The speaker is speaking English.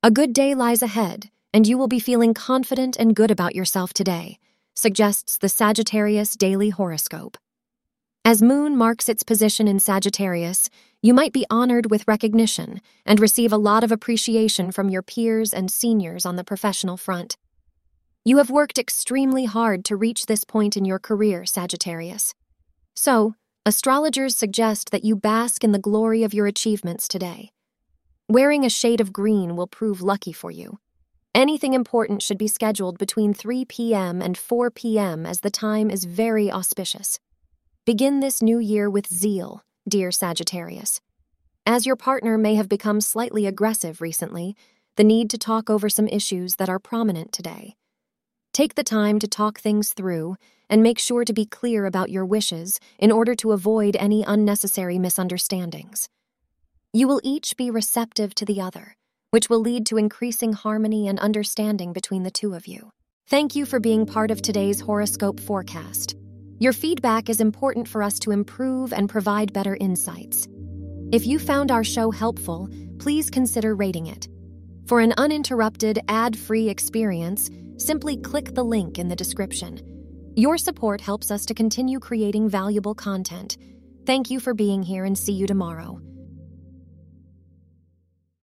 A good day lies ahead, and you will be feeling confident and good about yourself today, suggests the Sagittarius Daily Horoscope. As Moon marks its position in Sagittarius, you might be honored with recognition and receive a lot of appreciation from your peers and seniors on the professional front. You have worked extremely hard to reach this point in your career, Sagittarius. So, astrologers suggest that you bask in the glory of your achievements today. Wearing a shade of green will prove lucky for you. Anything important should be scheduled between 3 p.m. and 4 p.m., as the time is very auspicious. Begin this new year with zeal, dear Sagittarius. As your partner may have become slightly aggressive recently, the need to talk over some issues that are prominent today. Take the time to talk things through and make sure to be clear about your wishes in order to avoid any unnecessary misunderstandings. You will each be receptive to the other, which will lead to increasing harmony and understanding between the two of you. Thank you for being part of today's horoscope forecast. Your feedback is important for us to improve and provide better insights. If you found our show helpful, please consider rating it. For an uninterrupted, ad free experience, simply click the link in the description. Your support helps us to continue creating valuable content. Thank you for being here and see you tomorrow.